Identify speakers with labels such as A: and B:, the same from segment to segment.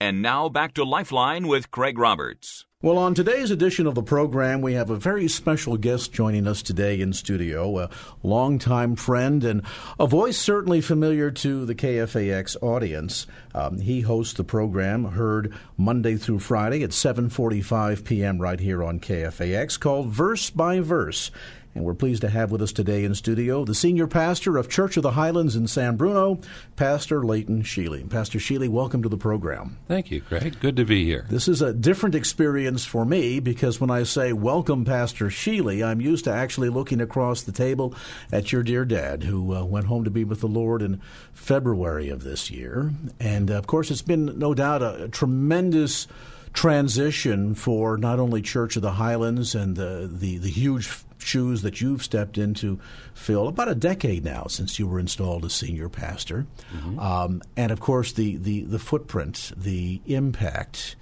A: And now back to Lifeline with Craig Roberts.
B: Well, on today's edition of the program, we have a very special guest joining us today in studio, a longtime friend and a voice certainly familiar to the KFAX audience. Um, he hosts the program heard Monday through Friday at 7:45 p.m. right here on KFAX called Verse by Verse. And we're pleased to have with us today in studio the senior pastor of Church of the Highlands in San Bruno, Pastor Leighton Sheely. Pastor Sheely, welcome to the program.
C: Thank you, Craig. Good to be here.
B: This is a different experience for me because when I say welcome, Pastor Sheely, I'm used to actually looking across the table at your dear dad who uh, went home to be with the Lord in February of this year. And uh, of course, it's been no doubt a, a tremendous transition for not only Church of the Highlands and the, the, the huge shoes that you've stepped into, Phil, about a decade now since you were installed as senior pastor. Mm-hmm. Um, and of course, the, the, the footprint, the impact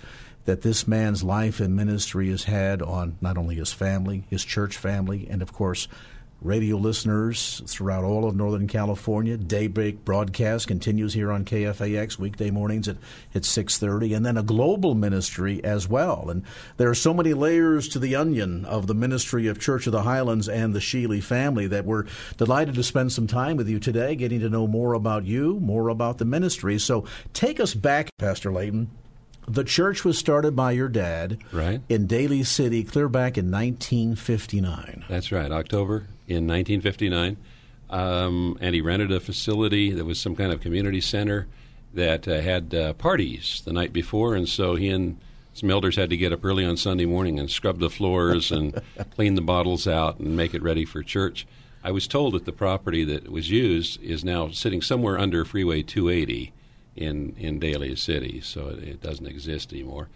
B: that this man's life and ministry has had on not only his family, his church family, and of course, radio listeners throughout all of Northern California. Daybreak broadcast continues here on KFAX weekday mornings at, at 6.30, and then a global ministry as well. And there are so many layers to the onion of the ministry of Church of the Highlands and the Sheely family that we're delighted to spend some time with you today, getting to know more about you, more about the ministry. So take us back, Pastor Leighton. The church was started by your dad
C: right.
B: in Daly City, clear back in 1959.
C: That's right, October in 1959. Um, and he rented a facility that was some kind of community center that uh, had uh, parties the night before, and so he and some elders had to get up early on Sunday morning and scrub the floors and clean the bottles out and make it ready for church. I was told that the property that was used is now sitting somewhere under Freeway 280 in in Daly City, so it, it, doesn't exist anymore.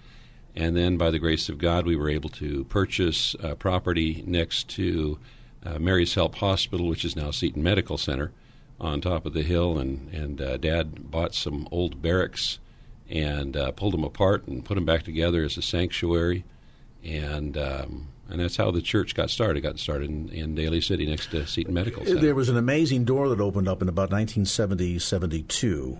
C: And then, by the grace of God, we were able to purchase a property next to uh, Mary's Help Hospital, which is now Seton Medical Center, on top of the hill. And and uh, Dad bought some old barracks and uh, pulled them apart and put them back together as a sanctuary. And um, and that's how the church got started. It got started in, in Daly City next to Seton Medical Center.
B: There was an amazing door that opened up in about 1970, 72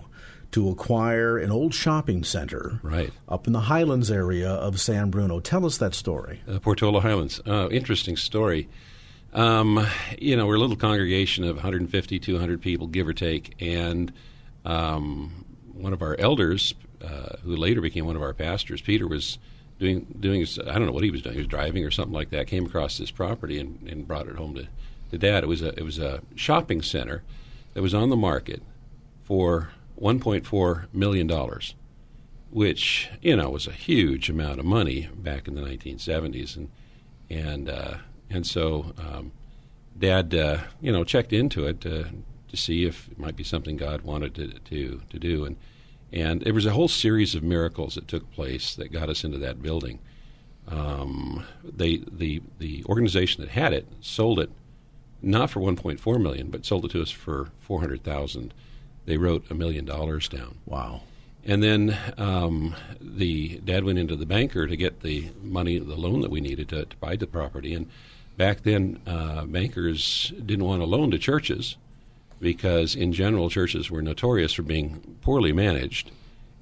B: to acquire an old shopping center
C: right.
B: up in the Highlands area of San Bruno. Tell us that story.
C: Uh, Portola Highlands. Uh, interesting story. Um, you know, we're a little congregation of 150, 200 people, give or take, and um, one of our elders, uh, who later became one of our pastors, Peter, was doing doing. I don't know what he was doing. He was driving or something like that. Came across this property and, and brought it home to, to Dad. It was a it was a shopping center that was on the market for 1.4 million dollars, which you know was a huge amount of money back in the 1970s, and and uh, and so um, Dad, uh, you know, checked into it to, to see if it might be something God wanted to to, to do, and and there was a whole series of miracles that took place that got us into that building. Um, they the the organization that had it sold it not for 1.4 million, but sold it to us for 400,000 they wrote a million dollars down.
B: Wow.
C: And then um, the dad went into the banker to get the money, the loan that we needed to, to buy the property. And back then, uh, bankers didn't want to loan to churches because, in general, churches were notorious for being poorly managed.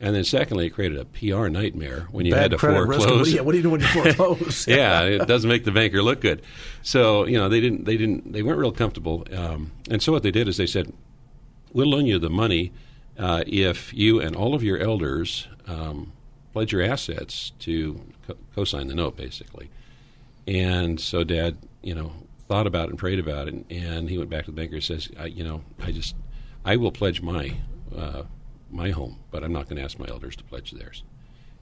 C: And then, secondly, it created a PR nightmare when you
B: Bad
C: had to foreclose.
B: You, what do you do when you foreclose?
C: yeah, it doesn't make the banker look good. So you know they didn't, they didn't, they weren't real comfortable. Um, and so what they did is they said, we'll loan you the money uh, if you and all of your elders um, pledge your assets to co- sign the note, basically. And so Dad, you know, thought about it and prayed about it, and, and he went back to the banker and says, I, you know, I just, I will pledge my uh, my home, but I'm not going to ask my elders to pledge theirs.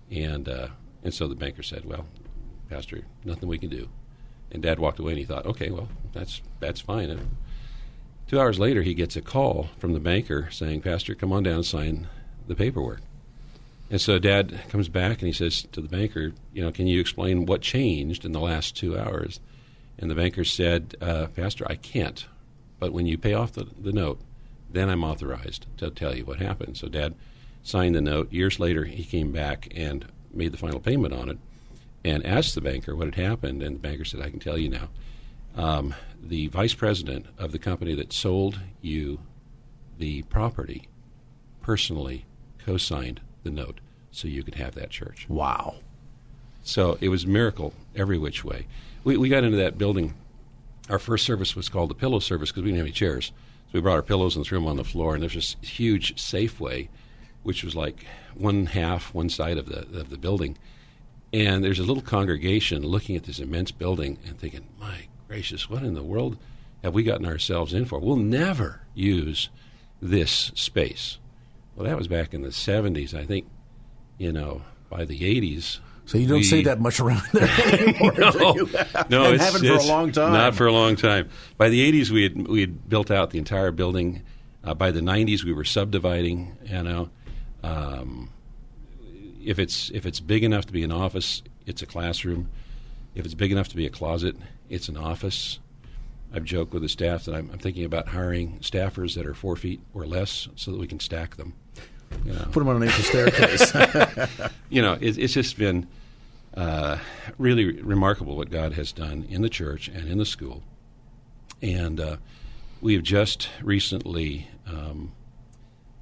C: And uh, and so the banker said, well, Pastor, nothing we can do. And Dad walked away, and he thought, okay, well, that's that's fine. And Two hours later, he gets a call from the banker saying, Pastor, come on down and sign the paperwork. And so Dad comes back and he says to the banker, you know, can you explain what changed in the last two hours? And the banker said, uh, Pastor, I can't. But when you pay off the, the note, then I'm authorized to tell you what happened. So Dad signed the note. Years later, he came back and made the final payment on it and asked the banker what had happened. And the banker said, I can tell you now. Um, the vice president of the company that sold you the property personally co signed the note so you could have that church.
B: Wow.
C: So it was a miracle every which way. We, we got into that building. Our first service was called the pillow service because we didn't have any chairs. So we brought our pillows and threw them on the floor, and there's this huge Safeway, which was like one half, one side of the of the building. And there's a little congregation looking at this immense building and thinking, my gracious, what in the world have we gotten ourselves in for? We'll never use this space. Well, that was back in the 70s. I think, you know, by the 80s.
B: So you don't
C: we,
B: see that much around there anymore.
C: no, no, it's,
B: haven't
C: it's
B: for a long time.
C: Not for a long time. By the 80s, we had we had built out the entire building. Uh, by the 90s, we were subdividing. You know, um, if it's if it's big enough to be an office, it's a classroom. If it's big enough to be a closet, it's an office. I've joked with the staff that I'm, I'm thinking about hiring staffers that are four feet or less so that we can stack them.
B: You know. Put them on an ancient staircase.
C: you know, it, it's just been uh, really remarkable what God has done in the church and in the school. And uh, we have just recently um,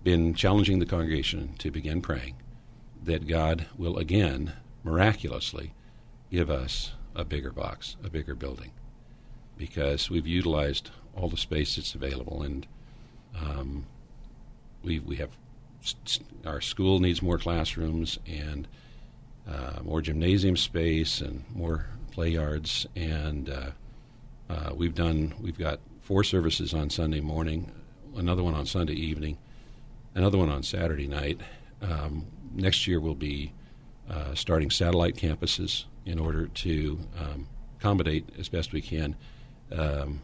C: been challenging the congregation to begin praying that God will again, miraculously, give us a bigger box, a bigger building, because we've utilized all the space that's available, and um, we we have our school needs more classrooms and uh, more gymnasium space and more play yards, and uh, uh, we've done we've got four services on Sunday morning, another one on Sunday evening, another one on Saturday night. Um, next year we'll be uh, starting satellite campuses in order to um, accommodate as best we can um,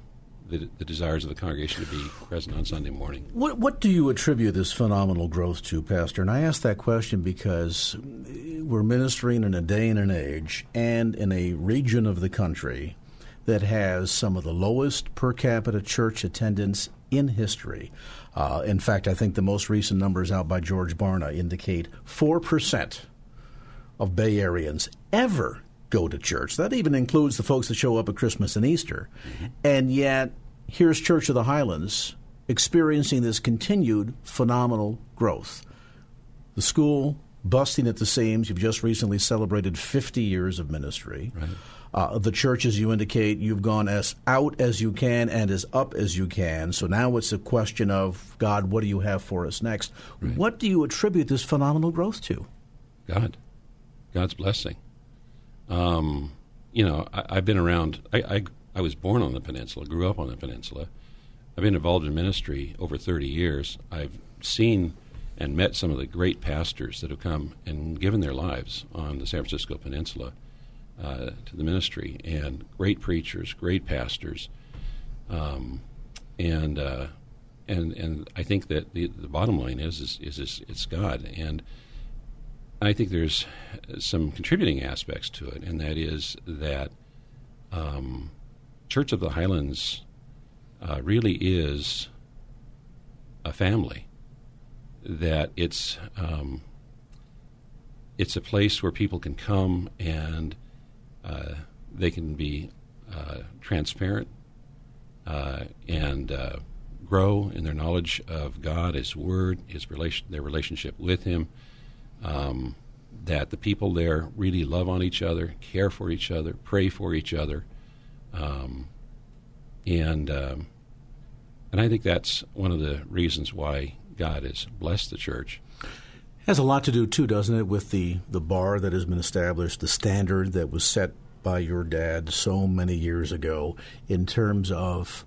C: the, the, desires of the congregation to be present on Sunday morning.
B: What, what do you attribute this phenomenal growth to, Pastor? And I ask that question because we're ministering in a day and an age and in a region of the country that has some of the lowest per capita church attendance in history. Uh, in fact, I think the most recent numbers out by George Barna indicate 4% of Bay Areans ever go to church. That even includes the folks that show up at Christmas and Easter. Mm-hmm. And yet, here's Church of the Highlands experiencing this continued phenomenal growth. The school busting at the seams. You've just recently celebrated 50 years of ministry.
C: Right.
B: Uh, the church, as you indicate, you've gone as out as you can and as up as you can. So now it's a question of God, what do you have for us next? Right. What do you attribute this phenomenal growth to?
C: God, God's blessing. Um, you know, I, have been around. I, I I was born on the peninsula, grew up on the peninsula. I've been involved in ministry over 30 years. I've seen and met some of the great pastors that have come and given their lives on the San Francisco Peninsula uh, to the ministry, and great preachers, great pastors, um, and uh, and and I think that the, the bottom line is is, is, is it's God, and I think there's some contributing aspects to it, and that is that um, Church of the Highlands uh, really is a family. That it's um, it's a place where people can come and uh, they can be uh, transparent uh, and uh, grow in their knowledge of God, His Word, His relation, their relationship with Him. Um, that the people there really love on each other, care for each other, pray for each other, um, and um, and I think that's one of the reasons why God has blessed the church.
B: Has a lot to do too, doesn't it, with the the bar that has been established, the standard that was set by your dad so many years ago in terms of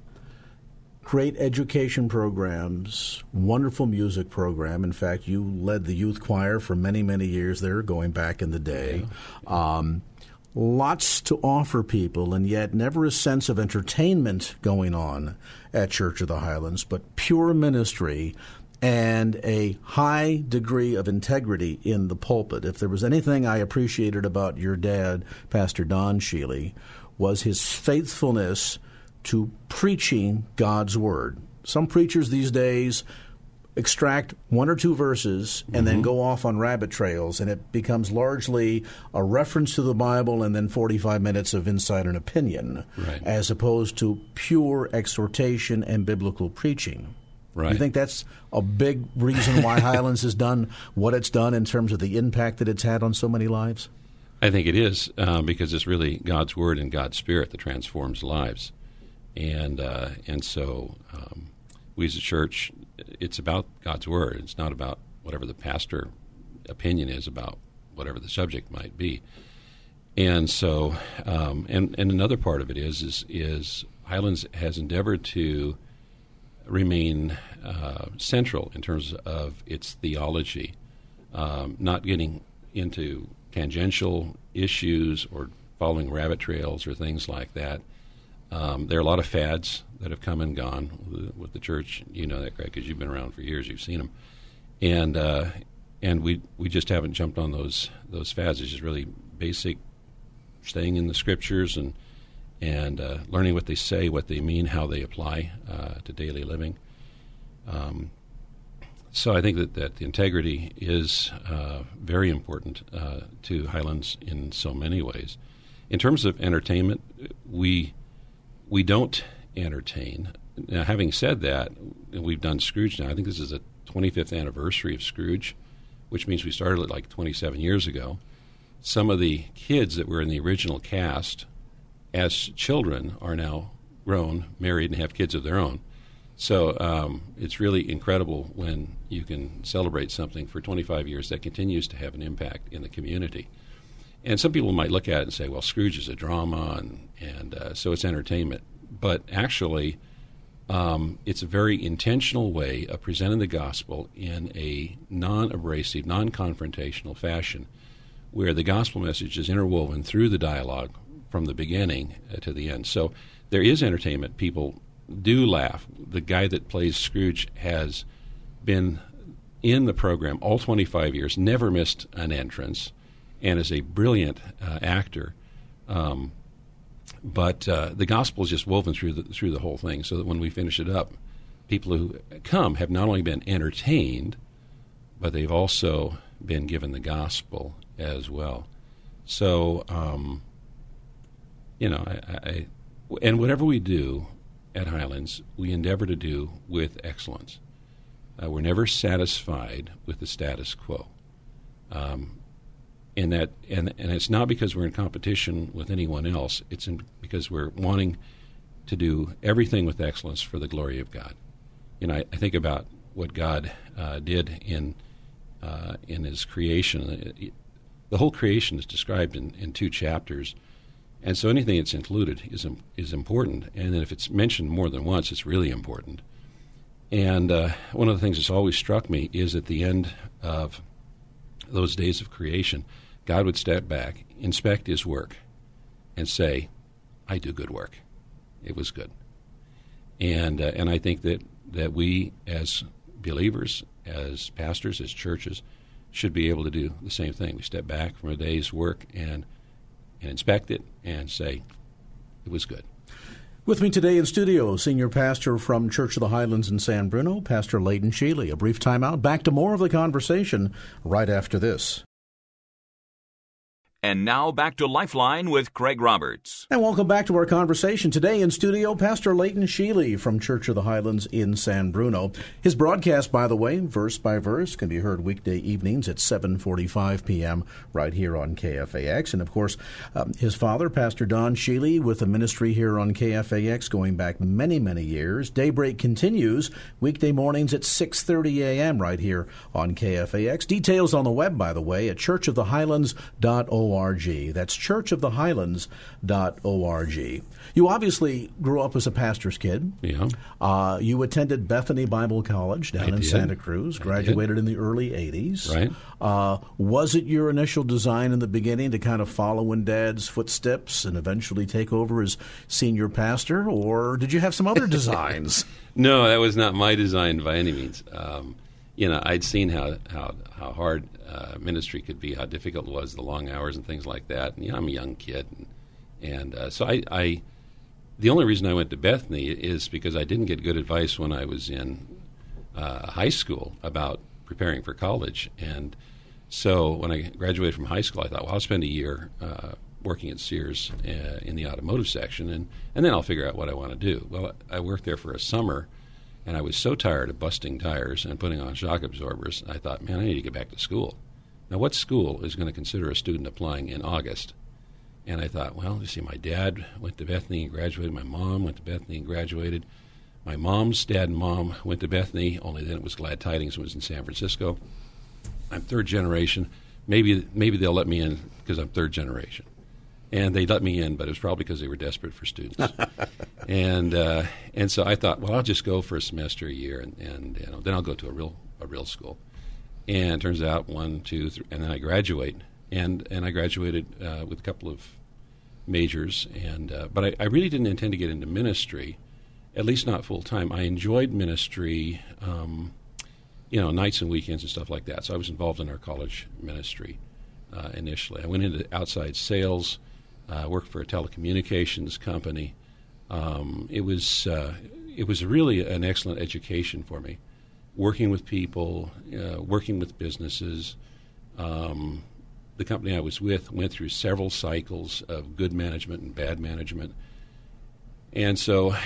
B: great education programs, wonderful music program. In fact, you led the youth choir for many, many years there, going back in the day. Um, lots to offer people, and yet never a sense of entertainment going on at Church of the Highlands, but pure ministry and a high degree of integrity in the pulpit. If there was anything I appreciated about your dad, Pastor Don Sheely, was his faithfulness to preaching God's word. Some preachers these days extract one or two verses and mm-hmm. then go off on rabbit trails, and it becomes largely a reference to the Bible and then 45 minutes of insight and opinion,
C: right.
B: as opposed to pure exhortation and biblical preaching.
C: Right.
B: You think that's a big reason why Highlands has done what it's done in terms of the impact that it's had on so many lives?
C: I think it is uh, because it's really God's Word and God's Spirit that transforms lives, and uh, and so um, we as a church, it's about God's Word. It's not about whatever the pastor opinion is about whatever the subject might be. And so, um, and and another part of it is is is Highlands has endeavored to remain uh, central in terms of its theology, um, not getting into tangential issues or following rabbit trails or things like that. Um, there are a lot of fads that have come and gone with the, church. You know that, Craig, because you've been around for years. You've seen them, and uh, and we we just haven't jumped on those those fads. It's just really basic, staying in the scriptures and and uh, learning what they say, what they mean, how they apply uh, to daily living. Um, so I think that, that the integrity is uh, very important uh, to Highlands in so many ways. In terms of entertainment, we we don't entertain. Now, having said that, we've done Scrooge now. I think this is the 25th anniversary of Scrooge, which means we started it like 27 years ago. Some of the kids that were in the original cast as children are now grown, married, and have kids of their own. So um, it's really incredible when you can celebrate something for 25 years that continues to have an impact in the community. And some people might look at it and say, well, Scrooge is a drama, and, and uh, so it's entertainment. But actually, um, it's a very intentional way of presenting the gospel in a non abrasive, non confrontational fashion where the gospel message is interwoven through the dialogue from the beginning uh, to the end. So there is entertainment. People do laugh. The guy that plays Scrooge has been in the program all 25 years, never missed an entrance, and is a brilliant uh, actor. Um, but uh, the gospel is just woven through the through the whole thing, so that when we finish it up, people who come have not only been entertained, but they've also been given the gospel as well. So um, you know, I, I, and whatever we do at Highlands, we endeavor to do with excellence. Uh, we're never satisfied with the status quo. Um, and that and and it's not because we're in competition with anyone else. It's in, because we're wanting to do everything with excellence for the glory of God. You know, I, I think about what God uh, did in uh, in His creation. The whole creation is described in, in two chapters, and so anything that's included is is important. And if it's mentioned more than once, it's really important. And uh, one of the things that's always struck me is at the end of those days of creation, God would step back, inspect His work, and say, "I do good work. It was good." And uh, and I think that that we as believers, as pastors, as churches, should be able to do the same thing. We step back from a day's work and and inspect it and say it was good.
B: With me today in studio, senior pastor from Church of the Highlands in San Bruno, Pastor Leighton Sheely. A brief timeout. Back to more of the conversation right after this.
A: And now back to Lifeline with Craig Roberts.
B: And welcome back to our conversation. Today in studio, Pastor Leighton Sheely from Church of the Highlands in San Bruno. His broadcast, by the way, verse by verse, can be heard weekday evenings at 7.45 p.m. right here on KFAX. And, of course, um, his father, Pastor Don Sheely, with a ministry here on KFAX going back many, many years. Daybreak continues weekday mornings at 6.30 a.m. right here on KFAX. Details on the web, by the way, at churchofthehighlands.org that's churchofthehighlands.org. You obviously grew up as a pastor's kid.
C: Yeah.
B: Uh, you attended Bethany Bible College down I in did. Santa Cruz, graduated in the early 80s.
C: Right.
B: Uh, was it your initial design in the beginning to kind of follow in Dad's footsteps and eventually take over as senior pastor, or did you have some other designs?
C: no, that was not my design by any means. Um, you know, I'd seen how how how hard uh, ministry could be, how difficult it was, the long hours and things like that. And you know, I'm a young kid, and, and uh, so I, I, the only reason I went to Bethany is because I didn't get good advice when I was in uh, high school about preparing for college, and so when I graduated from high school, I thought, well, I'll spend a year uh, working at Sears uh, in the automotive section, and and then I'll figure out what I want to do. Well, I worked there for a summer and I was so tired of busting tires and putting on shock absorbers, I thought, man, I need to get back to school. Now, what school is going to consider a student applying in August? And I thought, well, you see, my dad went to Bethany and graduated. My mom went to Bethany and graduated. My mom's dad and mom went to Bethany, only then it was Glad Tidings, it was in San Francisco. I'm third generation. Maybe, maybe they'll let me in because I'm third generation and they let me in, but it was probably because they were desperate for students. and uh, and so I thought, well, I'll just go for a semester, a year, and, and you know, then I'll go to a real a real school. And turns out one, two, three, and then I graduate, and and I graduated uh, with a couple of majors, and uh, but I, I, really didn't intend to get into ministry, at least not full time. I enjoyed ministry. Um, you know, nights and weekends and stuff like that. So I was involved in our college ministry uh, initially. I went into outside sales, uh, worked for a telecommunications company. Um, it was uh, it was really an excellent education for me, working with people, uh, working with businesses. Um, the company I was with went through several cycles of good management and bad management, and so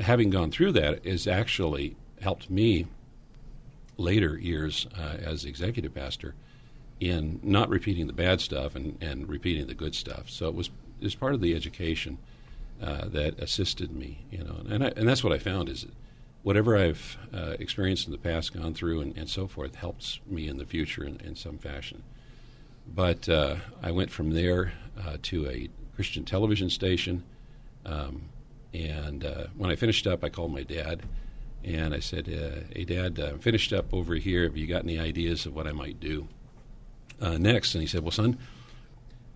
C: having gone through that has actually helped me later years uh, as executive pastor in not repeating the bad stuff and, and repeating the good stuff. So it was it was part of the education uh, that assisted me, you know, and I, and that's what I found is whatever I've uh, experienced in the past, gone through, and, and, so forth, helps me in the future in, in some fashion. But uh, I went from there uh, to a Christian television station, um, and uh, when I finished up, I called my dad. And I said, uh, "Hey, Dad, I'm finished up over here. Have you got any ideas of what I might do?" uh, next. And he said, Well, son,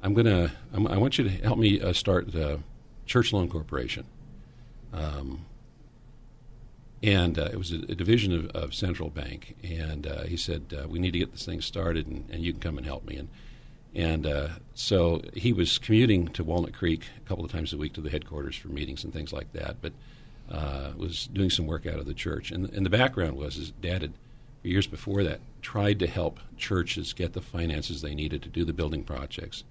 C: I'm going to, I want you to help me uh, start the Church Loan Corporation. Um, and uh, it was a, a division of, of, Central Bank. And uh, he said, uh, We need to get this thing started, and, and, you can come and help me. And, and uh, so he was commuting to Walnut Creek a couple of times a week to the headquarters for meetings and things like that, but was doing some work out of the church. And, and the background was his dad had years before that, tried to help churches get the finances they needed to do the building projects.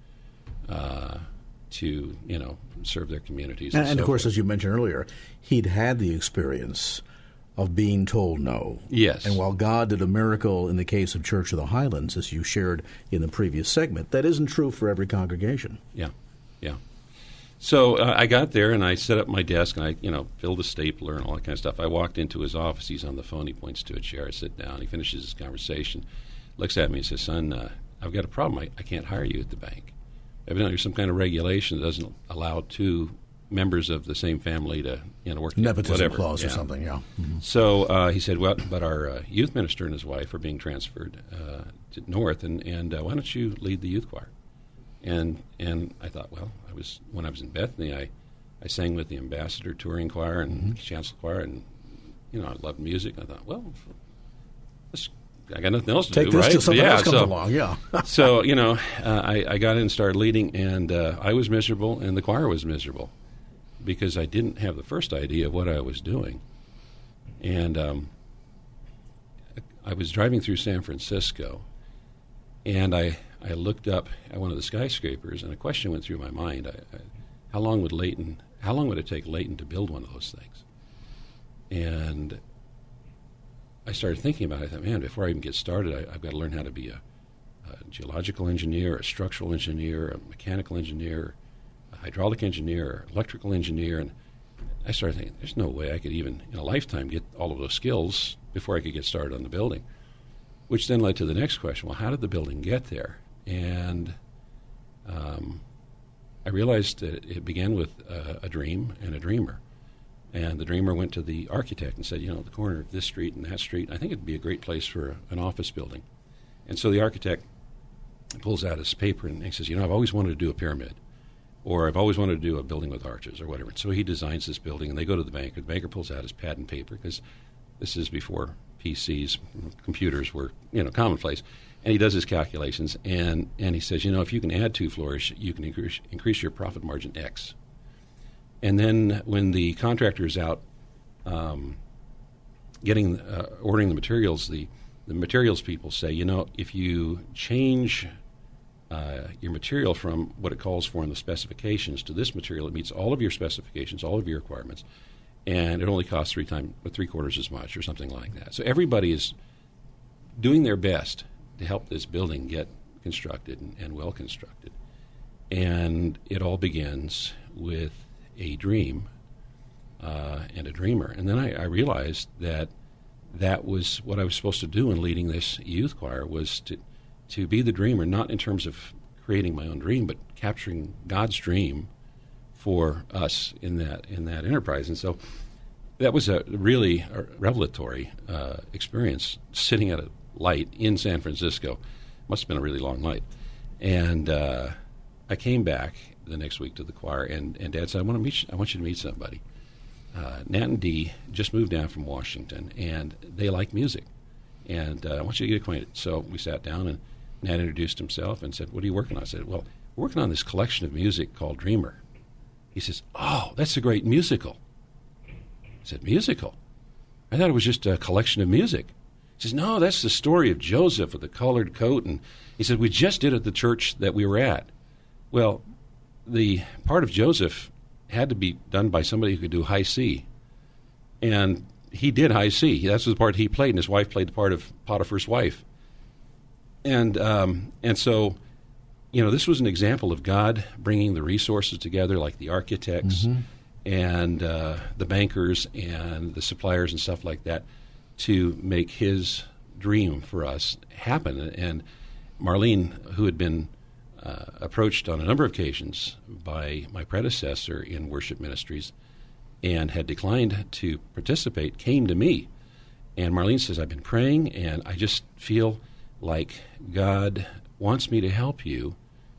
C: Uh, to you know serve their communities,
B: and,
C: and,
B: and
C: so
B: of course,
C: forth.
B: as you mentioned earlier, he'd had the experience of being told no.
C: Yes.
B: And while God did a miracle in the case of Church of the Highlands, as you shared in the previous segment, that isn't true for every congregation.
C: Yeah, yeah. So uh, I got there and I set up my desk and I, you know, filled a stapler and all that kind of stuff. I walked into his office. He's on the phone. He points to a chair. I sit down. He finishes his conversation, looks at me and says, "Son, uh, I've got a problem. I, I can't hire you at the bank. Evidently, there's some kind of regulation that doesn't allow two members of the same family to, you know, work
B: nepotism
C: whatever.
B: clause
C: yeah.
B: or something. Yeah. Mm-hmm.
C: So uh, he said, "Well, but our uh, youth minister and his wife are being transferred uh, to north, and and uh, why don't you lead the youth choir?" And and I thought, well, I was when I was in Bethany, I I sang with the Ambassador Touring Choir and mm-hmm. Chancel Choir, and you know I loved music. I thought, well, I got nothing else to
B: Take
C: do,
B: this
C: right?
B: till something
C: yeah,
B: else comes
C: so,
B: along. Yeah.
C: so you know, uh, I, I got in and started leading, and uh, I was miserable, and the choir was miserable because I didn't have the first idea of what I was doing, and um, I was driving through San Francisco, and I I looked up at one of the skyscrapers, and a question went through my mind: I, I, how long would Leighton? How long would it take Leighton to build one of those things? And I started thinking about it. I thought, man, before I even get started, I, have got to learn how to be a, a, geological engineer, a structural engineer, a mechanical engineer, hydraulic engineer, electrical engineer, and I started thinking, there's no way I could even, in a lifetime, get all of those skills before I could get started on the building. Which then led to the next question: Well, how did the building get there? And um, I realized that it began with a dream and a dreamer. And the dreamer went to the architect and said, you know, the corner of this street and that street, I think it'd be a great place for an office building. And so the architect pulls out his paper and he says, you know, I've always wanted to do a pyramid, or I've always wanted to do a building with arches, or whatever. So he designs this building, and they go to the banker. The banker pulls out his pad and paper because this is before PCs, computers were you know commonplace. And he does his calculations, and, and he says, you know, if you can add two floors, you can increase, increase your profit margin X. And then when the contractor is out um, getting uh, ordering the materials, the the materials people say, you know, if you change uh, your material from what it calls for in the specifications to this material, it meets all of your specifications, all of your requirements, and it only costs three times, three quarters as much, or something like that. So everybody is doing their best to help this building get constructed and, and well constructed, and it all begins with a dream uh, and a dreamer. And then I, I, realized that that was what I was supposed to do in leading this youth choir was to to be the dreamer, not in terms of creating my own dream, but capturing God's dream for us in that in that enterprise. And so that was a really revelatory uh, experience, sitting at a light in San Francisco. Must have been a really long night, and uh, I came back the next week to the choir, and, and Dad said, "I want to meet. You, I want you to meet somebody." Uh, Nat and Dee just moved down from Washington, and they like music, and uh, I want you to get acquainted. So we sat down, and Nat introduced himself and said, "What are you working on?" I said, "Well, working on this collection of music called Dreamer." He says, "Oh, that's a great musical." I said, "Musical? I thought it was just a collection of music." He says, "No, that's the story of Joseph with the colored coat." And he said, "We just did it at the church that we were at." Well, the part of Joseph had to be done by somebody who could do high C. And he did high C. That's the part he played, and his wife played the part of Potiphar's wife. And um, and so, you know, this was an example of God bringing the resources together, like the architects mm-hmm. and uh, the bankers and the suppliers and stuff like that, to make His dream for us happen. And Marlene, who had been uh, approached on a number of occasions by my predecessor in worship ministries and had declined to participate, came to me. And Marlene says, I've been praying and I just feel like God wants me to help you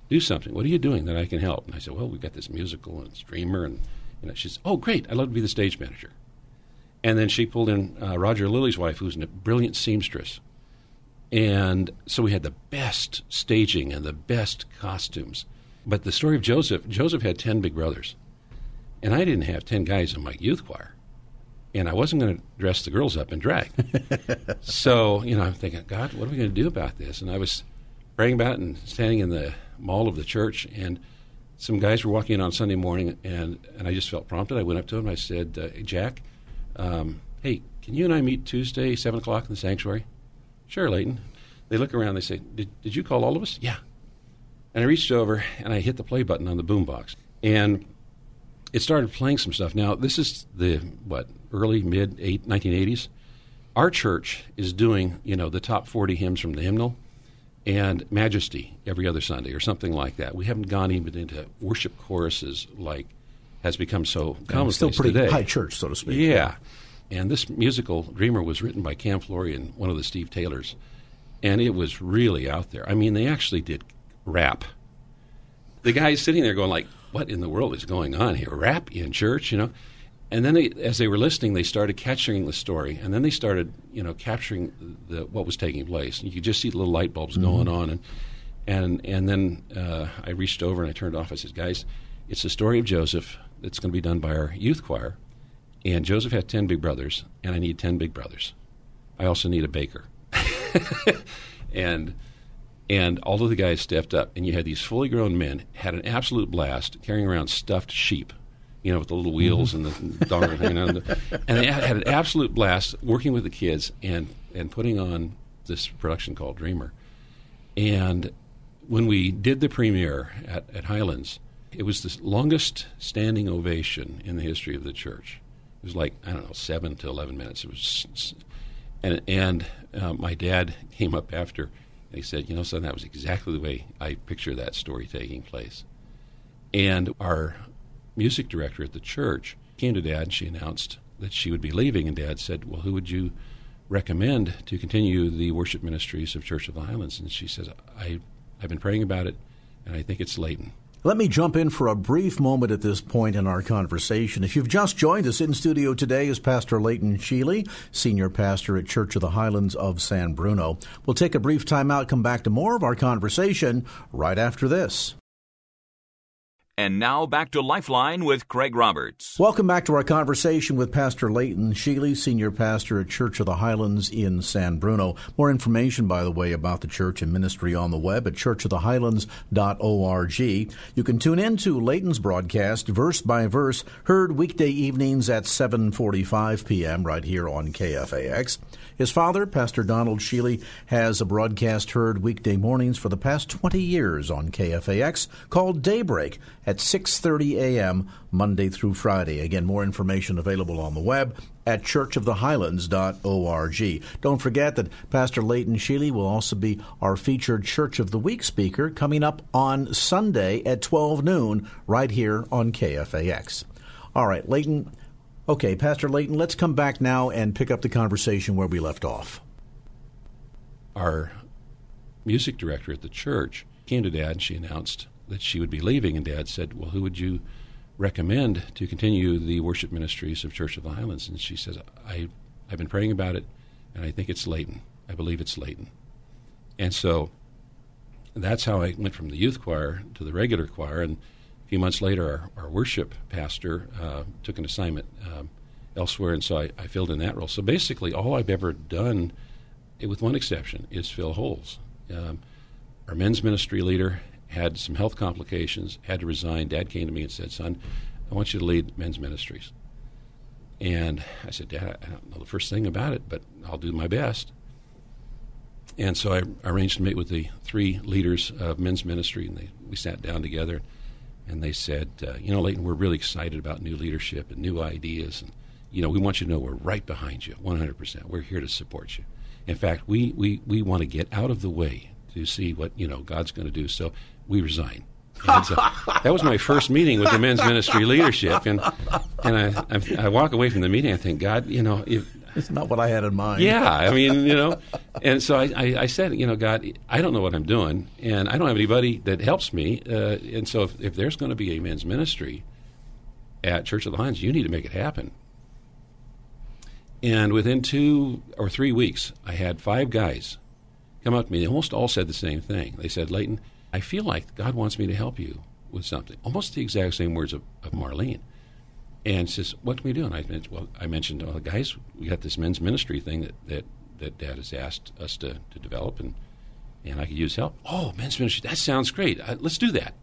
C: do something. What are you doing that I can help? And I said, Well, we've got this musical and Dreamer. And you know, she says, Oh, great. I'd love to be the stage manager. And then she pulled in uh, Roger Lilly's wife, who's a brilliant seamstress. And so we had the best staging and the best costumes. But the story of Joseph Joseph had 10 big brothers. And I didn't have 10 guys in my youth choir. And I wasn't going to dress the girls up in drag. so, you know, I'm thinking, God, what are we going to do about this? And I was praying about it and standing in the mall of the church. And some guys were walking in on Sunday morning. And, and I just felt prompted. I went up to him. I said, uh, Jack, um, hey, can you and I meet Tuesday, 7 o'clock in the sanctuary? Sure, Leighton. They look around. They say, did, did you call all of us? Yeah. And I reached over and I hit the play button on the boombox. And it started playing some stuff. Now, this is the, what, early, mid, eight, 1980s. Our church is doing, you know, the top 40 hymns from the hymnal and Majesty every other Sunday or something like that. We haven't gone even into worship choruses like has become so commonplace
B: Still pretty
C: today.
B: high church, so to speak.
C: Yeah. And this musical, Dreamer, was written by Cam Floria and one of the Steve Taylors. And it was really out there. I mean, they actually did rap. The guy's sitting there going like, what in the world is going on here? Rap in church, you know? And then they, as they were listening, they started capturing the story, and then they started, you know, capturing the, what was taking place. And you could just see the little light bulbs mm-hmm. going on, and and and then uh, I reached over and I turned off. I said, "Guys, it's the story of Joseph that's going to be done by our youth choir, and Joseph had 10 big brothers, and I need 10 big brothers. I also need a baker. and and all of the guys stepped up, and you had these fully grown men had an absolute blast carrying around stuffed sheep, you know, with the little wheels and the dongle hanging out. And they had an absolute blast working with the kids and and putting on this production called Dreamer. And when we did the premiere at, at Highlands, it was the longest standing ovation in the history of the church. It was like I don't know, seven to eleven minutes. It was, and and uh, my dad came up after he said, "You know, son, that was exactly the way I picture that story taking place." And our music director at the church came to Dad and she announced that she would be leaving. And Dad said, "Well, who would you recommend to continue the worship ministries of Church of the Highlands?" And she says, "I I've been praying about it, and I think it's Leighton."
B: Let me jump in for a brief moment at this point in our conversation. If you've just joined us in studio today is Pastor Leighton Sheely, Senior Pastor at Church of the Highlands of San Bruno. We'll take a brief time out, come back to more of our conversation right after this.
A: And now back to Lifeline with Craig Roberts.
B: Welcome back to our conversation with Pastor Leighton Sheely, Senior Pastor at Church of the Highlands in San Bruno. More information, by the way, about the church and ministry on the web at churchofthehighlands.org. You can tune in to Leighton's broadcast, verse by verse, heard weekday evenings at 7.45 p.m. right here on KFAX. His father, Pastor Donald Sheely, has a broadcast heard weekday mornings for the past 20 years on KFAX called Daybreak at 6:30 a.m. Monday through Friday. Again, more information available on the web at churchofthehighlands.org. Don't forget that Pastor Leighton Sheely will also be our featured Church of the Week speaker coming up on Sunday at 12 noon right here on KFAX. All right, Leighton Okay, Pastor Leighton, let's come back now and pick up the conversation where we left off.
C: Our music director at the church came to Dad and she announced that she would be leaving, and Dad said, Well, who would you recommend to continue the worship ministries of Church of the Highlands? And she says, I, I've been praying about it, and I think it's Leighton. I believe it's Leighton. And so that's how I went from the youth choir to the regular choir, and a few months later, our, our worship pastor uh, took an assignment um, elsewhere, and so I, I, filled in that role. So basically, all I've ever done, with one exception, is fill holes. Um, our men's ministry leader had some health complications, had to resign. Dad came to me and said, "Son, I want you to lead men's ministries." And I said, Dad, I don't know the first thing about it, but I'll do my best. And so I arranged to meet with the three leaders of men's ministry, and they, we sat down together and they said, uh, you know, Leighton, we're really excited about new leadership and new ideas, and you know, we want you to know we're right behind you, 100%. We're here to support you. In fact, we we we want to get out of the way to see what you know God's going to do. So we resign. So that was my first meeting with the men's ministry leadership, and and I, I, I walk away from the meeting. I think, God, you know, if
B: it's not what I had in mind.
C: Yeah, I mean, you know, and so I, I, I, said, you know, God, I don't know what I'm doing, and I don't have anybody that helps me. Uh, and so if, if there's going to be a men's ministry at Church of the Highlands, you need to make it happen. And within two or three weeks, I had five guys come up to me. They almost all said the same thing. They said, Leighton, I feel like God wants me to help you with something. Almost the exact same words of, of Marlene and says, "What can we do?" And I mentioned, "Well, I mentioned, well, guys, we got this men's ministry thing that that, that Dad has asked us to, to develop, and and I could use help. Oh, men's ministry, that sounds great. Uh, let's do that."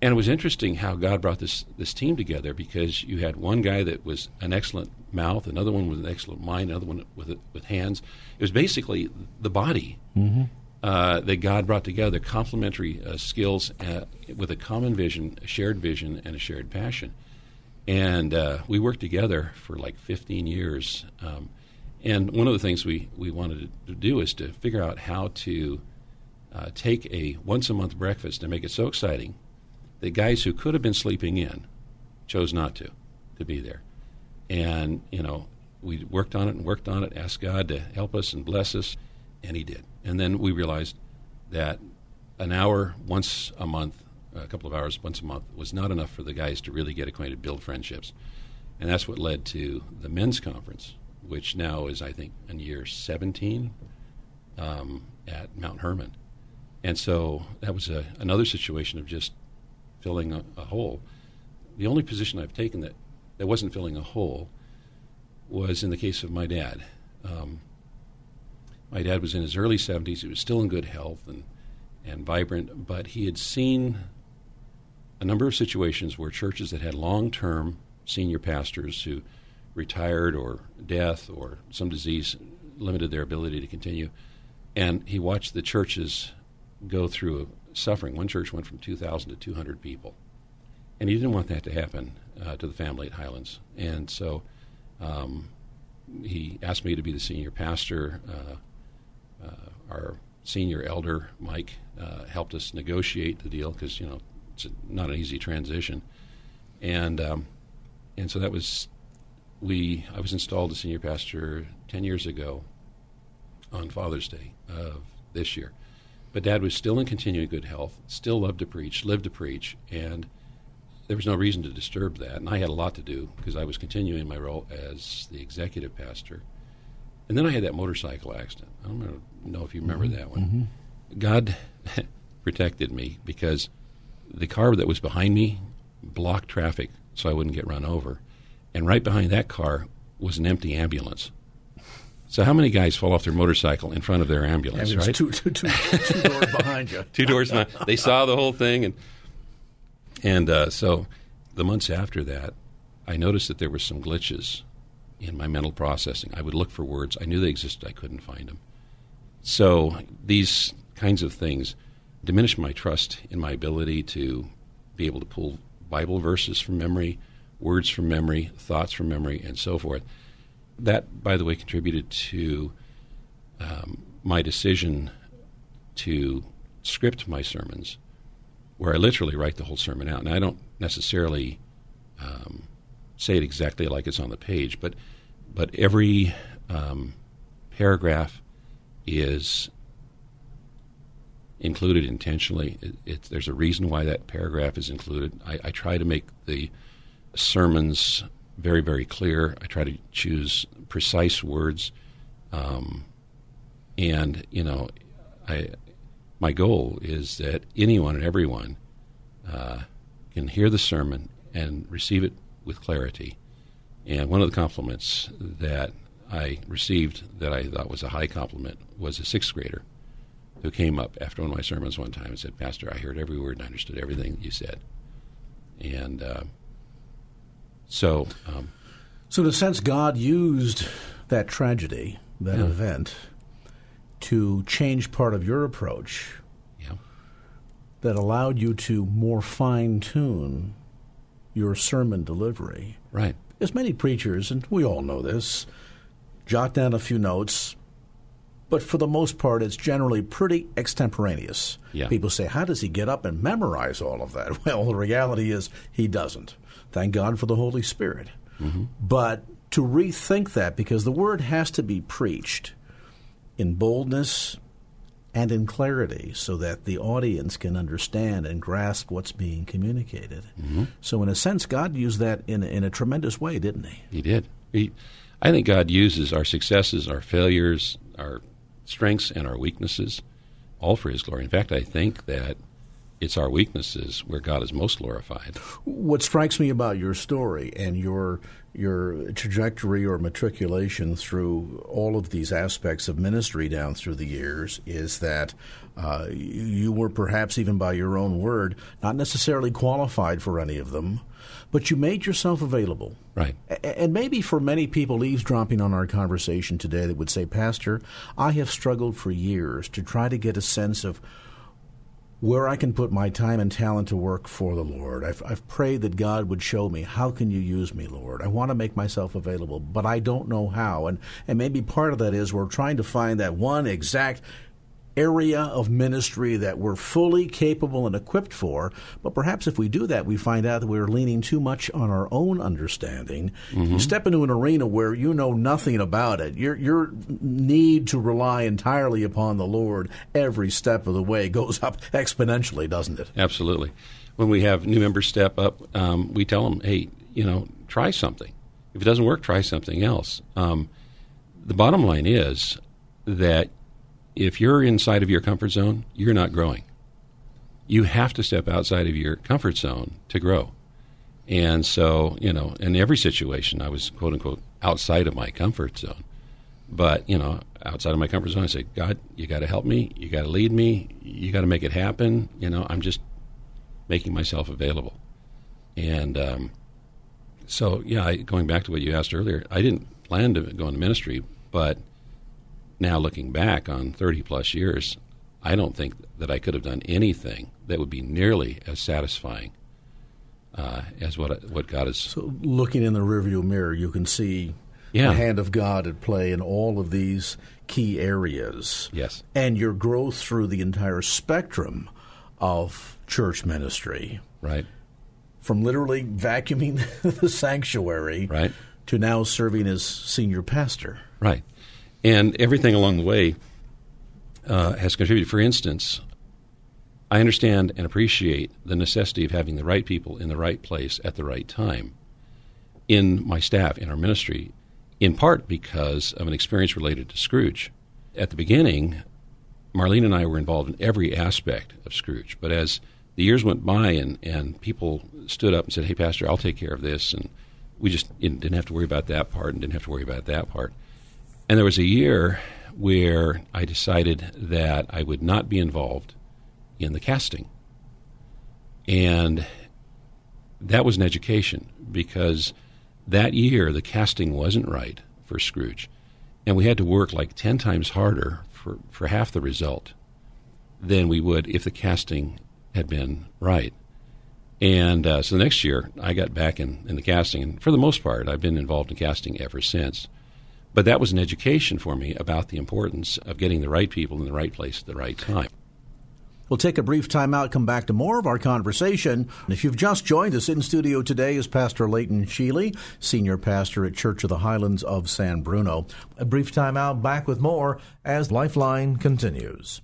C: And it was interesting how God brought this this team together because you had one guy that was an excellent mouth, another one with an excellent mind, another one with with hands. It was basically the body. Mm-hmm. Uh, that God brought together, complementary uh, skills uh, with a common vision, a shared vision, and a shared passion and uh, we worked together for like 15 years. Um, and one of the things we, we wanted to do is to figure out how to uh, take a once a month breakfast and make it so exciting that guys who could have been sleeping in chose not to to be there. And you know, we worked on it and worked on it, asked God to help us and bless us, and He did. And then we realized that an hour once a month a couple of hours once a month was not enough for the guys to really get acquainted, build friendships. And that's what led to the men's conference, which now is, I think, in year 17 um, at Mount Hermon. And so that was a, another situation of just filling a, a, hole. The only position I've taken that, that wasn't filling a hole was in the case of my dad. Um, my dad was in his early 70s. He was still in good health and, and vibrant, but he had seen a number of situations where churches that had long term senior pastors who retired or death or some disease limited their ability to continue. And he watched the churches go through suffering. One church went from 2,000 to 200 people. And he didn't want that to happen uh, to the family at Highlands. And so um, he asked me to be the senior pastor. Uh, our senior elder, Mike, uh, helped us negotiate the deal because, you know, it's not an easy transition, and um, and so that was we. I was installed as senior pastor ten years ago on Father's Day of this year, but Dad was still in continuing good health, still loved to preach, lived to preach, and there was no reason to disturb that. And I had a lot to do because I was continuing my role as the executive pastor. And then I had that motorcycle accident. I don't know if you remember
B: Mm-hmm.
C: that one. God protected me because the car that was behind me blocked traffic so I wouldn't get run over. And right behind that car was an empty ambulance. So how many guys fall off their motorcycle in front of their ambulance,
B: it's
C: right?
B: two, two, two, two doors behind you.
C: two doors. behind. They saw the whole thing, and and uh, so the months after that, I noticed that there were some glitches in my mental processing. I would look for words. I knew they existed. I couldn't find them. So these kinds of things diminish my trust in my ability to be able to pull Bible verses from memory, words from memory, thoughts from memory, and so forth. That, by the way, contributed to um, my decision to script my sermons, where I literally write the whole sermon out. And I don't necessarily um, say it exactly like it's on the page, but but every um, paragraph is included intentionally. It, it, there's a reason why that paragraph is included. I, I try to make the sermons very, very clear. I try to choose precise words, um, and you know, I my goal is that anyone and everyone uh, can hear the sermon and receive it with clarity. And one of the compliments that I received that I thought was a high compliment was a sixth grader who came up after one of my sermons one time and said, Pastor, I heard every word and I understood everything you said. And uh, so, um,
B: So, in a sense, God used that tragedy, that
C: Yeah.
B: event, to change part of your approach
C: yeah,
B: that allowed you to more fine tune your sermon delivery.
C: right,
B: As many preachers, and we all know this, jot down a few notes, but for the most part, it's generally pretty extemporaneous.
C: Yeah.
B: People say, How does he get up and memorize all of that? Well, the reality is he doesn't. Thank God for the Holy Spirit. Mm-hmm. But to rethink that, because the word has to be preached in boldness and in clarity so that the audience can understand and grasp what's being communicated. Mm-hmm. So, in a sense, God used that in, in a tremendous way, didn't he?
C: he did. He, I think God uses our successes, our failures, our strengths, and our weaknesses all for His glory. In fact, I think that it's our weaknesses where God is most glorified.
B: What strikes me about your story and your your trajectory or matriculation through all of these aspects of ministry down through the years is that uh, you were perhaps even by your own word not necessarily qualified for any of them, but you made yourself available.
C: Right.
B: A- And maybe for many people eavesdropping on our conversation today that would say, Pastor, I have struggled for years to try to get a sense of where I can put my time and talent to work for the Lord. I've, I've prayed that God would show me, how can you use me, Lord? I want to make myself available, but I don't know how. And, and maybe part of that is we're trying to find that one exact area of ministry that we're fully capable and equipped for. But perhaps if we do that, we find out that we're leaning too much on our own understanding. You step into an arena where you know nothing about it. Your your need to rely entirely upon the Lord every step of the way goes up exponentially, doesn't it?
C: Absolutely. When we have new members step up, um, we tell them, hey, you know, try something. If it doesn't work, try something else. Um, the bottom line is that if you're inside of your comfort zone, you're not growing. You have to step outside of your comfort zone to grow. And so, you know, in every situation, I was quote unquote outside of my comfort zone. But, you know, outside of my comfort zone, I say, God, you got to help me. You got to lead me. You got to make it happen. You know, I'm just making myself available. And um, so, yeah, I, going back to what you asked earlier, I didn't plan to go into ministry, but now looking back on 30 plus years, I don't think that I could have done anything that would be nearly as satisfying uh, as what what God is.
B: So, looking in the rearview mirror, you can see
C: Yeah.
B: the hand of God at play in all of these key areas.
C: Yes.
B: And your growth through the entire spectrum of church ministry,
C: Right.
B: from literally vacuuming the sanctuary
C: Right.
B: to now serving as senior pastor.
C: Right. And everything along the way, uh, has contributed. For instance, I understand and appreciate the necessity of having the right people in the right place at the right time in my staff, in our ministry, in part because of an experience related to Scrooge. At the beginning, Marlene and I were involved in every aspect of Scrooge, but as the years went by and, and people stood up and said, Hey, Pastor, I'll take care of this. And we just didn't have to worry about that part and didn't have to worry about that part. And there was a year where I decided that I would not be involved in the casting. And that was an education because that year the casting wasn't right for Scrooge. And we had to work like 10 times harder for, for half the result than we would if the casting had been right. And uh, so the next year, I got back in, in the casting, and for the most part, I've been involved in casting ever since. But that was an education for me about the importance of getting the right people in the right place at the right time.
B: We'll take a brief time out, come back to more of our conversation. If you've just joined us in studio today is Pastor Leighton Shealy, Senior Pastor at Church of the Highlands of San Bruno. A brief time out, back with more as Lifeline continues.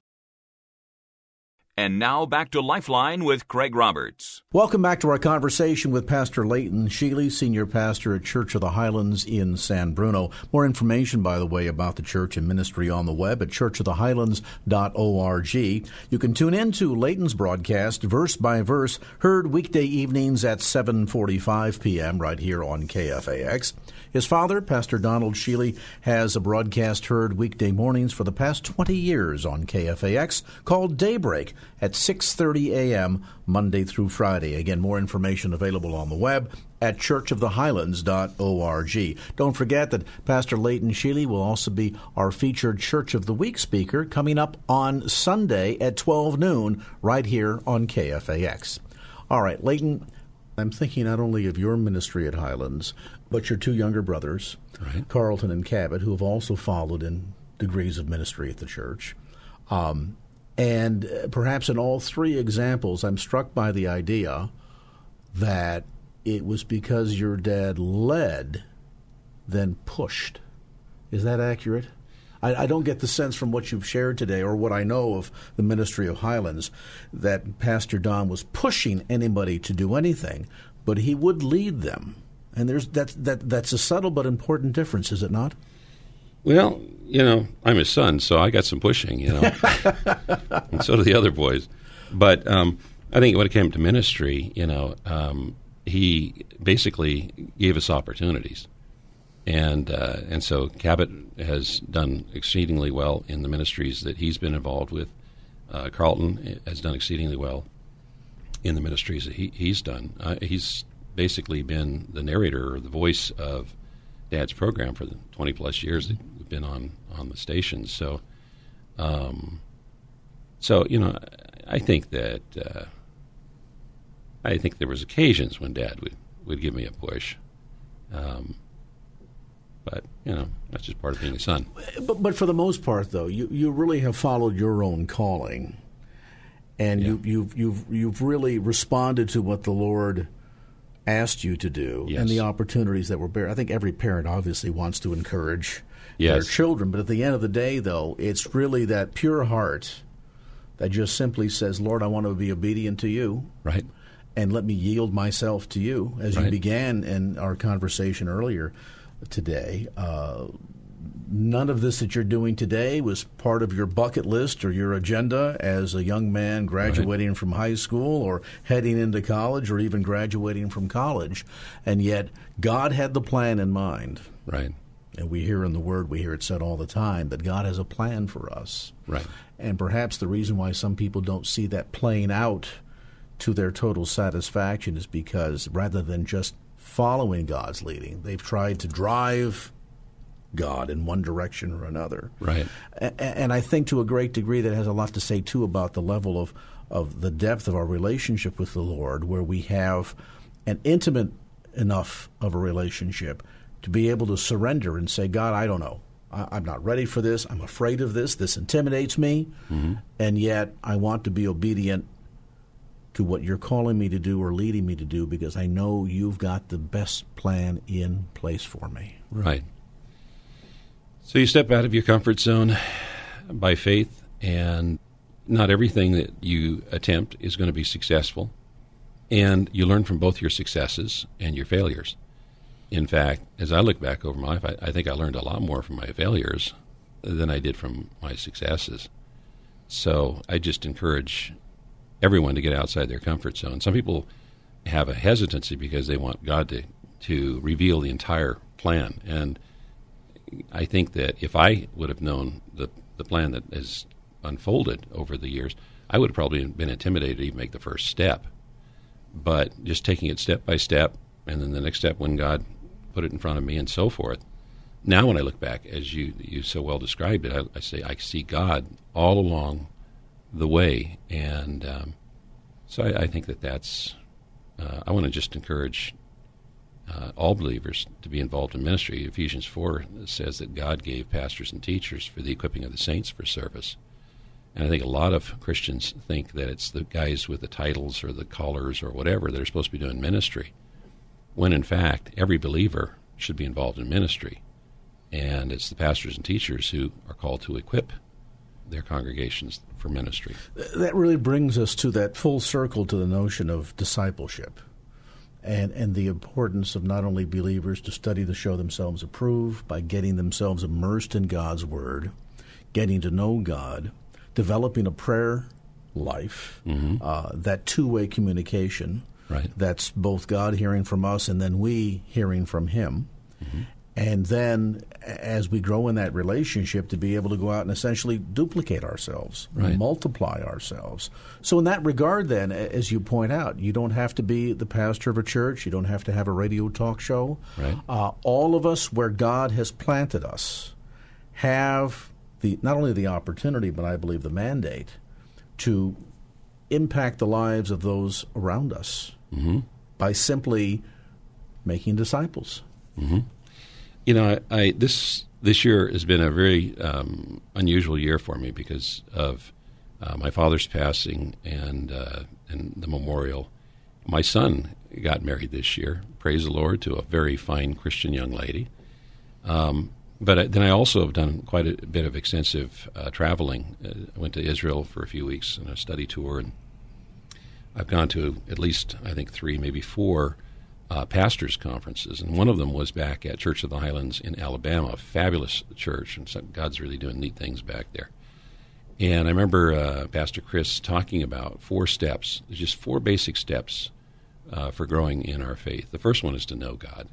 A: And now back to Lifeline with Craig Roberts.
B: Welcome back to our conversation with Pastor Leighton Shealy, Senior Pastor at Church of the Highlands in San Bruno. More information, by the way, about the church and ministry on the web at churchofthehighlands.org. You can tune in to Leighton's broadcast, verse by verse, heard weekday evenings at 7.45 p.m. right here on KFAX. His father, Pastor Donald Shealy, has a broadcast heard weekday mornings for the past 20 years on KFAX called Daybreak at 6:30 a.m. Monday through Friday. Again, more information available on the web at churchofthehighlands.org. Don't forget that Pastor Leighton Shealy will also be our featured Church of the Week speaker coming up on Sunday at 12 noon right here on KFAX. All right, Leighton, I'm thinking not only of your ministry at Highlands, but your two younger brothers,
C: right.
B: Carlton and Cabot, who have also followed in degrees of ministry at the church. Um, and uh, perhaps in all three examples, I'm struck by the idea that it was because your dad led, then pushed. Is that accurate? I, I, don't get the sense from what you've shared today or what I know of the ministry of Highlands that Pastor Don was pushing anybody to do anything, but he would lead them. And there's that that that's a subtle but important difference, is it not?
C: Well, you know, I'm his son, so I got some pushing, you know, and so do the other boys. But um, I think when it came to ministry, you know, um, he basically gave us opportunities, and uh, and so Cabot has done exceedingly well in the ministries that he's been involved with. Uh, Carlton has done exceedingly well in the ministries that he, he's done. Uh, he's basically been the narrator or the voice of Dad's program for the 20 plus years that we've been on on the station. So, um, so you know, I think that uh, I think there was occasions when Dad would would give me a push. Um, but you know that's just part of being a son.
B: But, but for the most part, though, you, you really have followed your own calling, and yeah. you, you've you've you've really responded to what the Lord asked you to do
C: yes.
B: and the opportunities that were there. I think every parent obviously wants to encourage
C: yes.
B: their children, but at the end of the day, though, it's really that pure heart that just simply says, "Lord, I want to be obedient to you."
C: Right.
B: And let me yield myself to you, as
C: right.
B: you began in our conversation earlier today. Uh, none of this that you're doing today was part of your bucket list or your agenda as a young man graduating
C: right.
B: from high school or heading into college or even graduating from college. And yet, God had the plan in mind.
C: Right.
B: And we hear in the Word, we hear it said all the time that God has a plan for us.
C: Right.
B: And perhaps the reason why some people don't see that playing out to their total satisfaction is because rather than just following God's leading, they've tried to drive God in one direction or another.
C: Right.
B: And I think to a great degree that has a lot to say too about the level of of the depth of our relationship with the Lord, where we have an intimate enough of a relationship to be able to surrender and say, God, I don't know. I, am not ready for this. I'm afraid of this. This intimidates me.
C: Mm-hmm.
B: And yet I want to be obedient to what you're calling me to do or leading me to do because I know you've got the best plan in place for me.
C: Right. So you step out of your comfort zone by faith And not everything that you attempt is going to be successful. And you learn from both your successes and your failures. In fact, as I look back over my life, I, I think I learned a lot more from my failures than I did from my successes. So I just encourage everyone to get outside their comfort zone. Some people have a hesitancy because they want God to, to reveal the entire plan. And I think that if I would have known the, the plan that has unfolded over the years, I would have probably been intimidated to even make the first step. But just taking it step by step, and then the next step when God put it in front of me, and so forth. Now, when I look back, as you you so well described it, I, I say I see God all along the way, and um, so I, I, think that that's. Uh, I want to just encourage uh, all believers to be involved in ministry. Ephesians 4 says that God gave pastors and teachers for the equipping of the saints for service. And I think a lot of Christians think that it's the guys with the titles or the collars or whatever that are supposed to be doing ministry, when in fact, every believer should be involved in ministry. And it's the pastors and teachers who are called to equip their congregations for ministry.
B: That really brings us to that full circle to the notion of discipleship and, and the importance of not only believers to study to show themselves approved by getting themselves immersed in God's Word, getting to know God, developing a prayer life, mm-hmm. uh, that two way communication.
C: Right.
B: That's both God hearing from us and then we hearing from Him. Mm-hmm and then as we grow in that relationship to be able to go out and essentially duplicate ourselves
C: right.
B: multiply ourselves so in that regard then as you point out you don't have to be the pastor of a church you don't have to have a radio talk show
C: right.
B: uh, all of us where god has planted us have the not only the opportunity but i believe the mandate to impact the lives of those around us
C: mm-hmm.
B: by simply making disciples
C: mm-hmm. You know, I, I, this this year has been a very um, unusual year for me because of uh, my father's passing and uh, and the memorial. My son got married this year. Praise the Lord to a very fine Christian young lady. Um, but then I also have done quite a bit of extensive uh, traveling. Uh, I went to Israel for a few weeks on a study tour, and I've gone to at least I think three, maybe four uh, pastors' conferences, and one of them was back at Church of the Highlands in Alabama, a fabulous church, and so God's really doing neat things back there. And I remember uh, Pastor Chris talking about four steps. There's just four basic steps uh, for growing in our faith. The first one is to know God.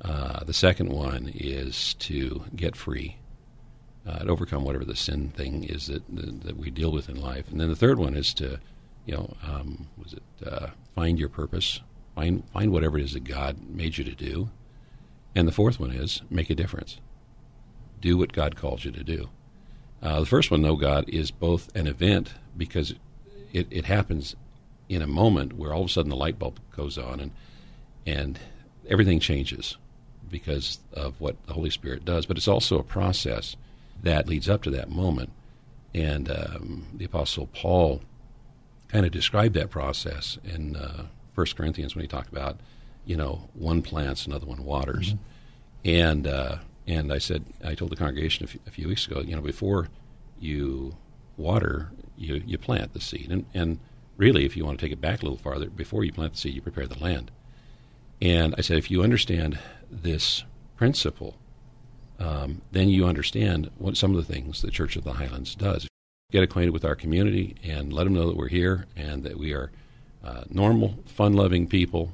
C: Uh, the second one is to get free, uh, to overcome whatever the sin thing is that, that, that we deal with in life. And then the third one is to, you know, um, was it uh, find your purpose, Find, find whatever it is that God made you to do. And the fourth one is make a difference. Do what God calls you to do. Uh, the first one, know God, is both an event because it, it happens in a moment where all of a sudden the light bulb goes on and and everything changes because of what the Holy Spirit does. But it's also a process that leads up to that moment. And um, the Apostle Paul kind of described that process in uh, First Corinthians when he talked about, you know, one plants, another one waters, mm-hmm. and uh, and I said I told the congregation a few, a few, weeks ago, you know, before you water, you you plant the seed, and and really, if you want to take it back a little farther, before you plant the seed, you prepare the land. And I said, if you understand this principle, um, then you understand what some of the things the Church of the Highlands does. Get acquainted with our community and let them know that we're here and that we are uh, normal, fun loving people,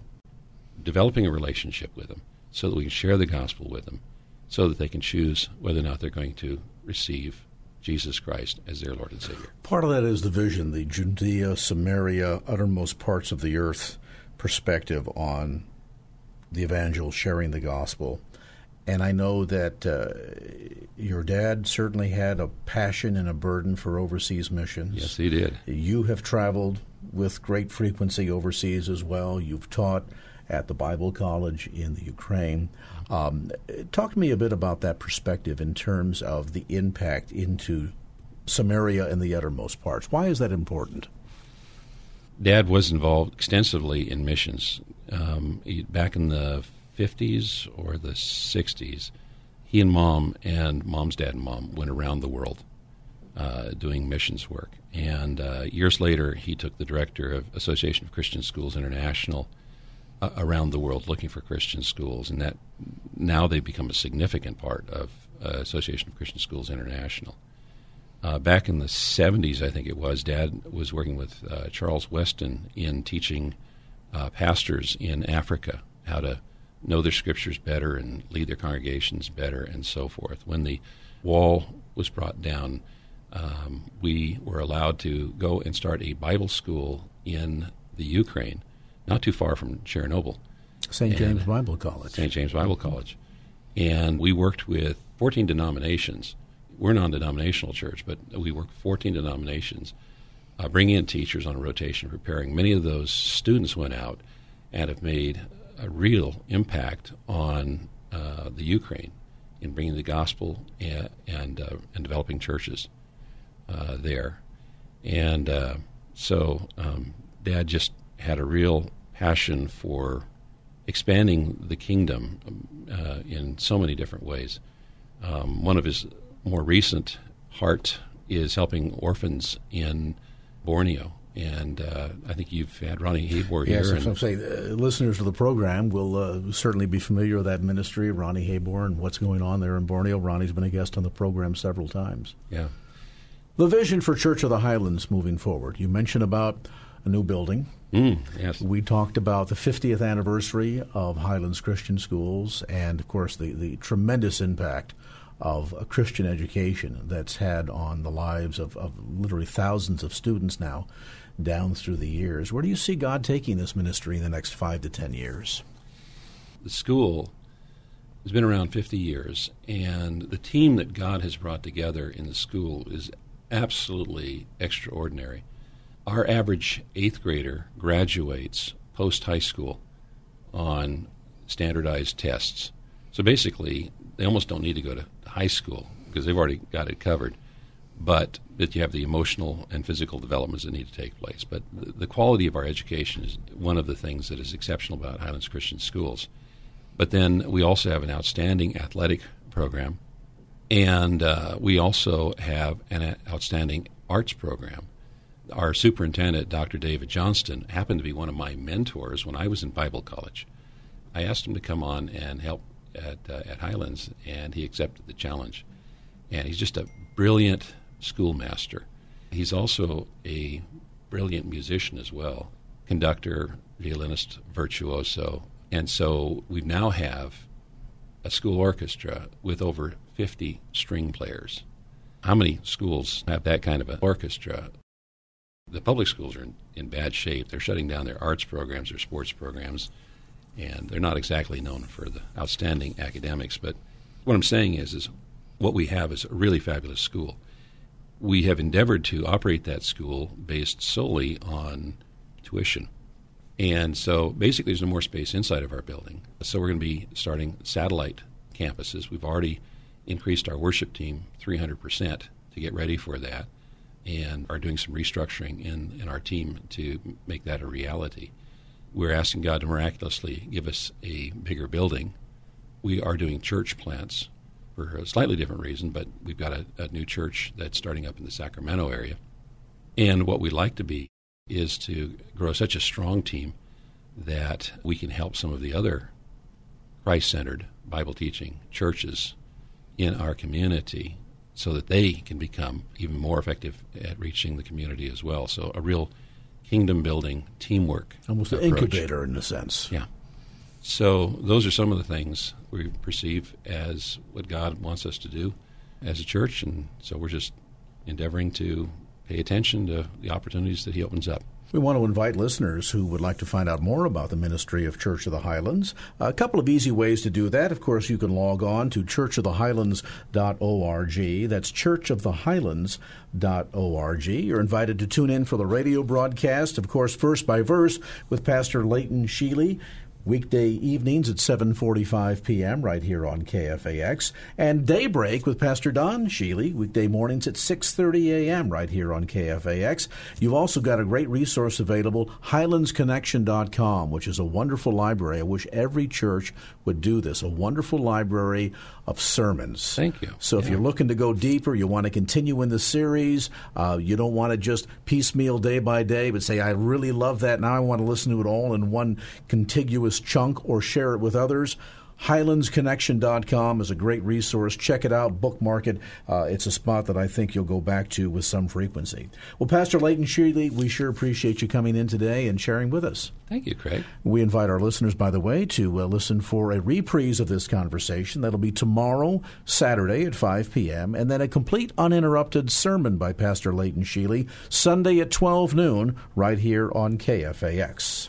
C: developing a relationship with them so that we can share the gospel with them so that they can choose whether or not they're going to receive Jesus Christ as their Lord and Savior.
B: Part of that is the vision, the Judea, Samaria, uttermost parts of the earth perspective on the evangel, sharing the gospel. And I know that uh, your dad certainly had a passion and a burden for overseas missions.
C: Yes, he did.
B: You have traveled with great frequency overseas as well. You've taught at the Bible College in the Ukraine. Um, talk to me a bit about that perspective in terms of the impact into Samaria and the uttermost parts. Why is that important?
C: Dad was involved extensively in missions. Um, he, back in the 50s or the 60s, he and mom and mom's dad and mom went around the world uh, doing missions work. And uh, years later, he took the director of Association of Christian Schools International uh, around the world looking for Christian schools, and that now they've become a significant part of uh, Association of Christian Schools International. Uh, back in the 70s, I think it was, Dad was working with uh, Charles Weston in teaching pastors in Africa how to know their scriptures better and lead their congregations better and so forth. When the wall was brought down, um, we were allowed to go and start a Bible school in the Ukraine, not too far from Chernobyl.
B: St. James Bible College.
C: St. James Bible College. And we worked with 14 denominations. We're a non denominational church, but we worked 14 denominations, uh, bringing in teachers on a rotation, preparing. Many of those students went out and have made a real impact on uh, the Ukraine in bringing the gospel and, and, uh, and developing churches uh, there. And uh, so um, Dad just had a real passion for expanding the kingdom uh, in so many different ways. Um, one of his more recent heart is helping orphans in Borneo. And uh, I think you've had Ronnie Habor here.
B: Yes, I'm saying uh, listeners to the program will uh, certainly be familiar with that ministry, Ronnie Habor, and what's going on there in Borneo. Ronnie's been a guest on the program several times.
C: Yeah.
B: The vision for Church of the Highlands moving forward. You mentioned about a new building.
C: Mm, yes.
B: We talked about the 50th anniversary of Highlands Christian Schools and, of course, the, the tremendous impact of a Christian education that's had on the lives of, of literally thousands of students now down through the years. Where do you see God taking this ministry in the next five to ten years?
C: The school has been around 50 years, and the team that God has brought together in the school is absolutely extraordinary. Our average eighth grader graduates post high school on standardized tests. So basically, they almost don't need to go to high school because they've already got it covered. But that you have the emotional and physical developments that need to take place. But the, the quality of our education is one of the things that is exceptional about Highlands Christian Schools. But then we also have an outstanding athletic program, and uh, we also have an outstanding arts program. Our superintendent, Dr. David Johnston, happened to be one of my mentors when I was in Bible college. I asked him to come on and help at, uh, at Highlands, and he accepted the challenge. And he's just a brilliant schoolmaster. He's also a brilliant musician as well, conductor, violinist, virtuoso. And so we now have a school orchestra with over 50 string players. How many schools have that kind of an orchestra? The public schools are in, in bad shape. They're shutting down their arts programs, their sports programs, and they're not exactly known for the outstanding academics. But what I'm saying is, is what we have is a really fabulous school we have endeavored to operate that school based solely on tuition. And so basically, there's no more space inside of our building. So we're going to be starting satellite campuses. We've already increased our worship team 300% to get ready for that and are doing some restructuring in, in our team to make that a reality. We're asking God to miraculously give us a bigger building. We are doing church plants for a slightly different reason, but we've got a, a new church that's starting up in the Sacramento area. And what we'd like to be is to grow such a strong team that we can help some of the other Christ centered Bible teaching churches in our community so that they can become even more effective at reaching the community as well. So, a real kingdom building teamwork.
B: Almost
C: approach.
B: an incubator in a sense.
C: Yeah. So, those are some of the things we perceive as what God wants us to do as a church. And so we're just endeavoring to pay attention to the opportunities that He opens up.
B: We want to invite listeners who would like to find out more about the ministry of Church of the Highlands. A couple of easy ways to do that. Of course, you can log on to churchofthehighlands.org. That's churchofthehighlands.org. You're invited to tune in for the radio broadcast, of course, verse by verse with Pastor Leighton Shealy weekday evenings at 7:45 p.m. right here on KFAX, and Daybreak with Pastor Don Shealy weekday mornings at 6:30 a.m. right here on KFAX. You've also got a great resource available, highlandsconnection.com, which is a wonderful library. I wish every church would do this. A wonderful library of sermons.
C: Thank you.
B: So if
C: Yeah.
B: you're looking to go deeper, you want to continue in the series, uh, you don't want to just piecemeal day by day, but say, I really love that. Now I want to listen to it all in one contiguous chunk or share it with others. HighlandsConnection.com is a great resource. Check it out, bookmark it. Uh, it's a spot that I think you'll go back to with some frequency. Well, Pastor Leighton Shealy, we sure appreciate you coming in today and sharing with us.
C: Thank you, Craig.
B: We invite our listeners, by the way, to uh, listen for a reprise of this conversation. That'll be tomorrow, Saturday at 5 p.m., and then a complete uninterrupted sermon by Pastor Leighton Shealy, Sunday at 12 noon, right here on KFAX.